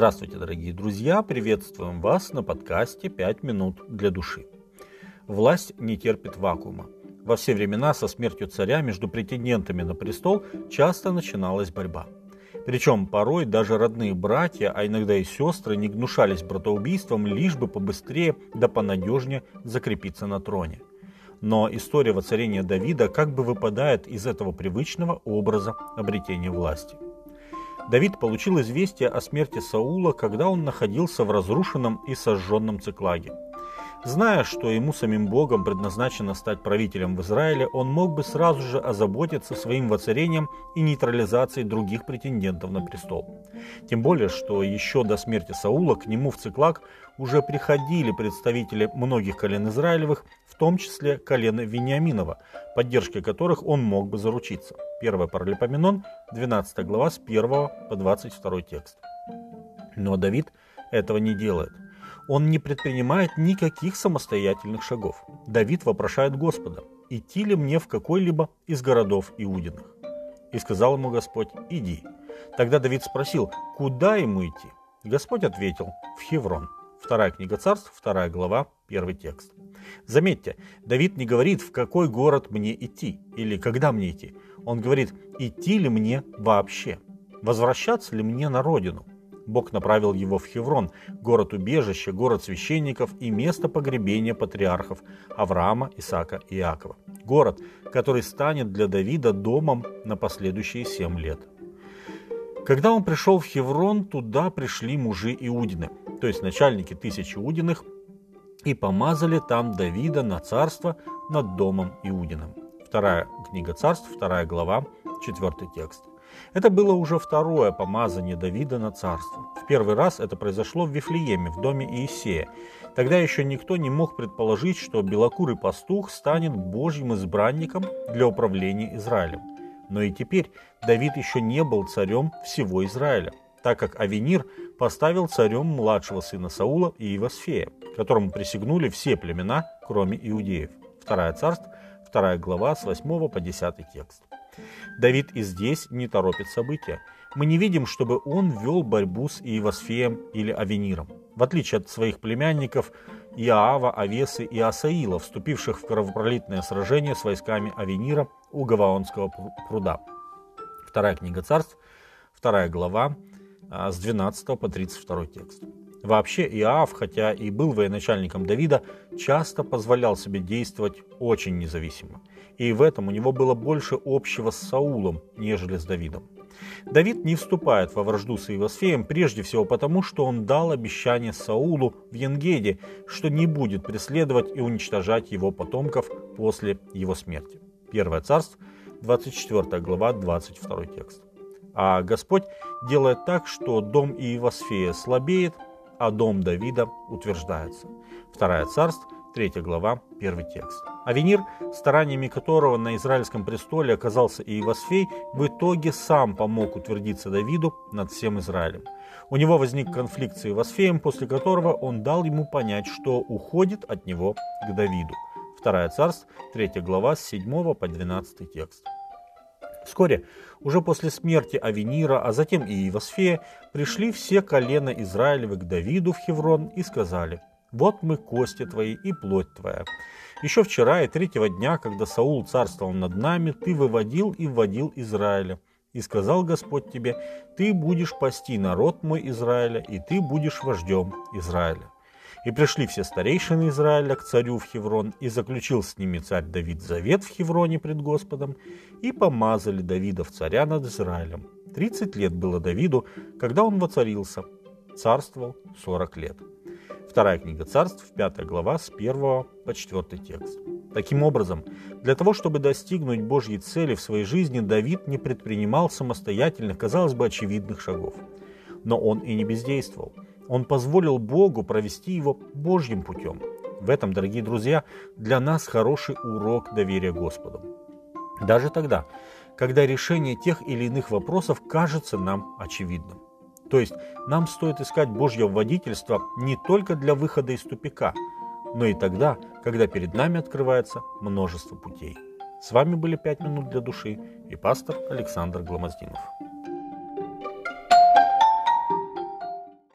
Здравствуйте, дорогие друзья! Приветствуем вас на подкасте «5 минут для души». Власть не терпит вакуума. Во все времена со смертью царя между претендентами на престол часто начиналась борьба. Причем порой даже родные братья, а иногда и сестры не гнушались братоубийством, лишь бы побыстрее да понадежнее закрепиться на троне. Но история воцарения Давида как бы выпадает из этого привычного образа обретения власти – Давид получил известие о смерти Саула, когда он находился в разрушенном и сожженном Циклаге. Зная, что ему самим Богом предназначено стать правителем в Израиле, он мог бы сразу же озаботиться своим воцарением и нейтрализацией других претендентов на престол. Тем более, что еще до смерти Саула к нему в Циклаг уже приходили представители многих колен Израилевых, в том числе колена Вениаминова, поддержкой которых он мог бы заручиться. 1 Паралипоменон, 12 глава, с 1 по 22 текст. Но Давид этого не делает – он не предпринимает никаких самостоятельных шагов. Давид вопрошает Господа, идти ли мне в какой-либо из городов Иудиных. И сказал ему Господь, иди. Тогда Давид спросил, куда ему идти? Господь ответил, в Хеврон. Вторая книга царств, вторая глава, первый текст. Заметьте, Давид не говорит, в какой город мне идти или когда мне идти. Он говорит, идти ли мне вообще, возвращаться ли мне на родину. Бог направил его в Хеврон, город-убежище, город священников и место погребения патриархов Авраама, Исаака и Иакова. Город, который станет для Давида домом на последующие семь лет. Когда он пришел в Хеврон, туда пришли мужи Иудины, то есть начальники тысячи Иудиных, и помазали там Давида на царство над домом Иудиным. Вторая книга царств, вторая глава, четвертый текст. Это было уже второе помазание Давида на царство. В первый раз это произошло в Вифлееме, в доме Иисея. Тогда еще никто не мог предположить, что белокурый пастух станет Божьим избранником для управления Израилем. Но и теперь Давид еще не был царем всего Израиля, так как Авенир поставил царем младшего сына Саула и Ивасфея, которому присягнули все племена, кроме иудеев. Вторая царств, вторая глава с 8 по 10 текст. Давид и здесь не торопит события. Мы не видим, чтобы он вел борьбу с Иевосфеем или Авениром. В отличие от своих племянников Иоава, Авесы и Асаила, вступивших в кровопролитное сражение с войсками Авенира у Гаваонского пруда. Вторая книга царств, вторая глава, а, с 12 по 32 текст. Вообще Иоав, хотя и был военачальником Давида, часто позволял себе действовать очень независимо. И в этом у него было больше общего с Саулом, нежели с Давидом. Давид не вступает во вражду с Иосфеем прежде всего потому, что он дал обещание Саулу в Янгеде, что не будет преследовать и уничтожать его потомков после его смерти. Первое царство, 24 глава, 22 текст. А Господь делает так, что дом Иевосфея слабеет, а дом Давида утверждается. Вторая царств, 3 глава, 1 текст. Авенир, стараниями которого на израильском престоле оказался Иевосфей, в итоге сам помог утвердиться Давиду над всем Израилем. У него возник конфликт с Иевосфеем, после которого он дал ему понять, что уходит от него к Давиду. Вторая царств, 3 глава, с 7 по 12 текст. Вскоре, уже после смерти Авенира, а затем и Иевосфея, пришли все колена Израилевы к Давиду в Хеврон и сказали, «Вот мы кости твои и плоть твоя. Еще вчера и третьего дня, когда Саул царствовал над нами, ты выводил и вводил Израиля. И сказал Господь тебе, ты будешь пасти народ мой Израиля, и ты будешь вождем Израиля. И пришли все старейшины Израиля к царю в Хеврон, и заключил с ними царь Давид завет в Хевроне пред Господом, и помазали Давида в царя над Израилем. Тридцать лет было Давиду, когда он воцарился, царствовал сорок лет. Вторая книга царств, пятая глава, с первого по четвертый текст. Таким образом, для того, чтобы достигнуть Божьей цели в своей жизни, Давид не предпринимал самостоятельных, казалось бы, очевидных шагов. Но он и не бездействовал – он позволил Богу провести его Божьим путем. В этом, дорогие друзья, для нас хороший урок доверия Господу. Даже тогда, когда решение тех или иных вопросов кажется нам очевидным. То есть нам стоит искать Божье водительство не только для выхода из тупика, но и тогда, когда перед нами открывается множество путей. С вами были «Пять минут для души» и пастор Александр Гломоздинов.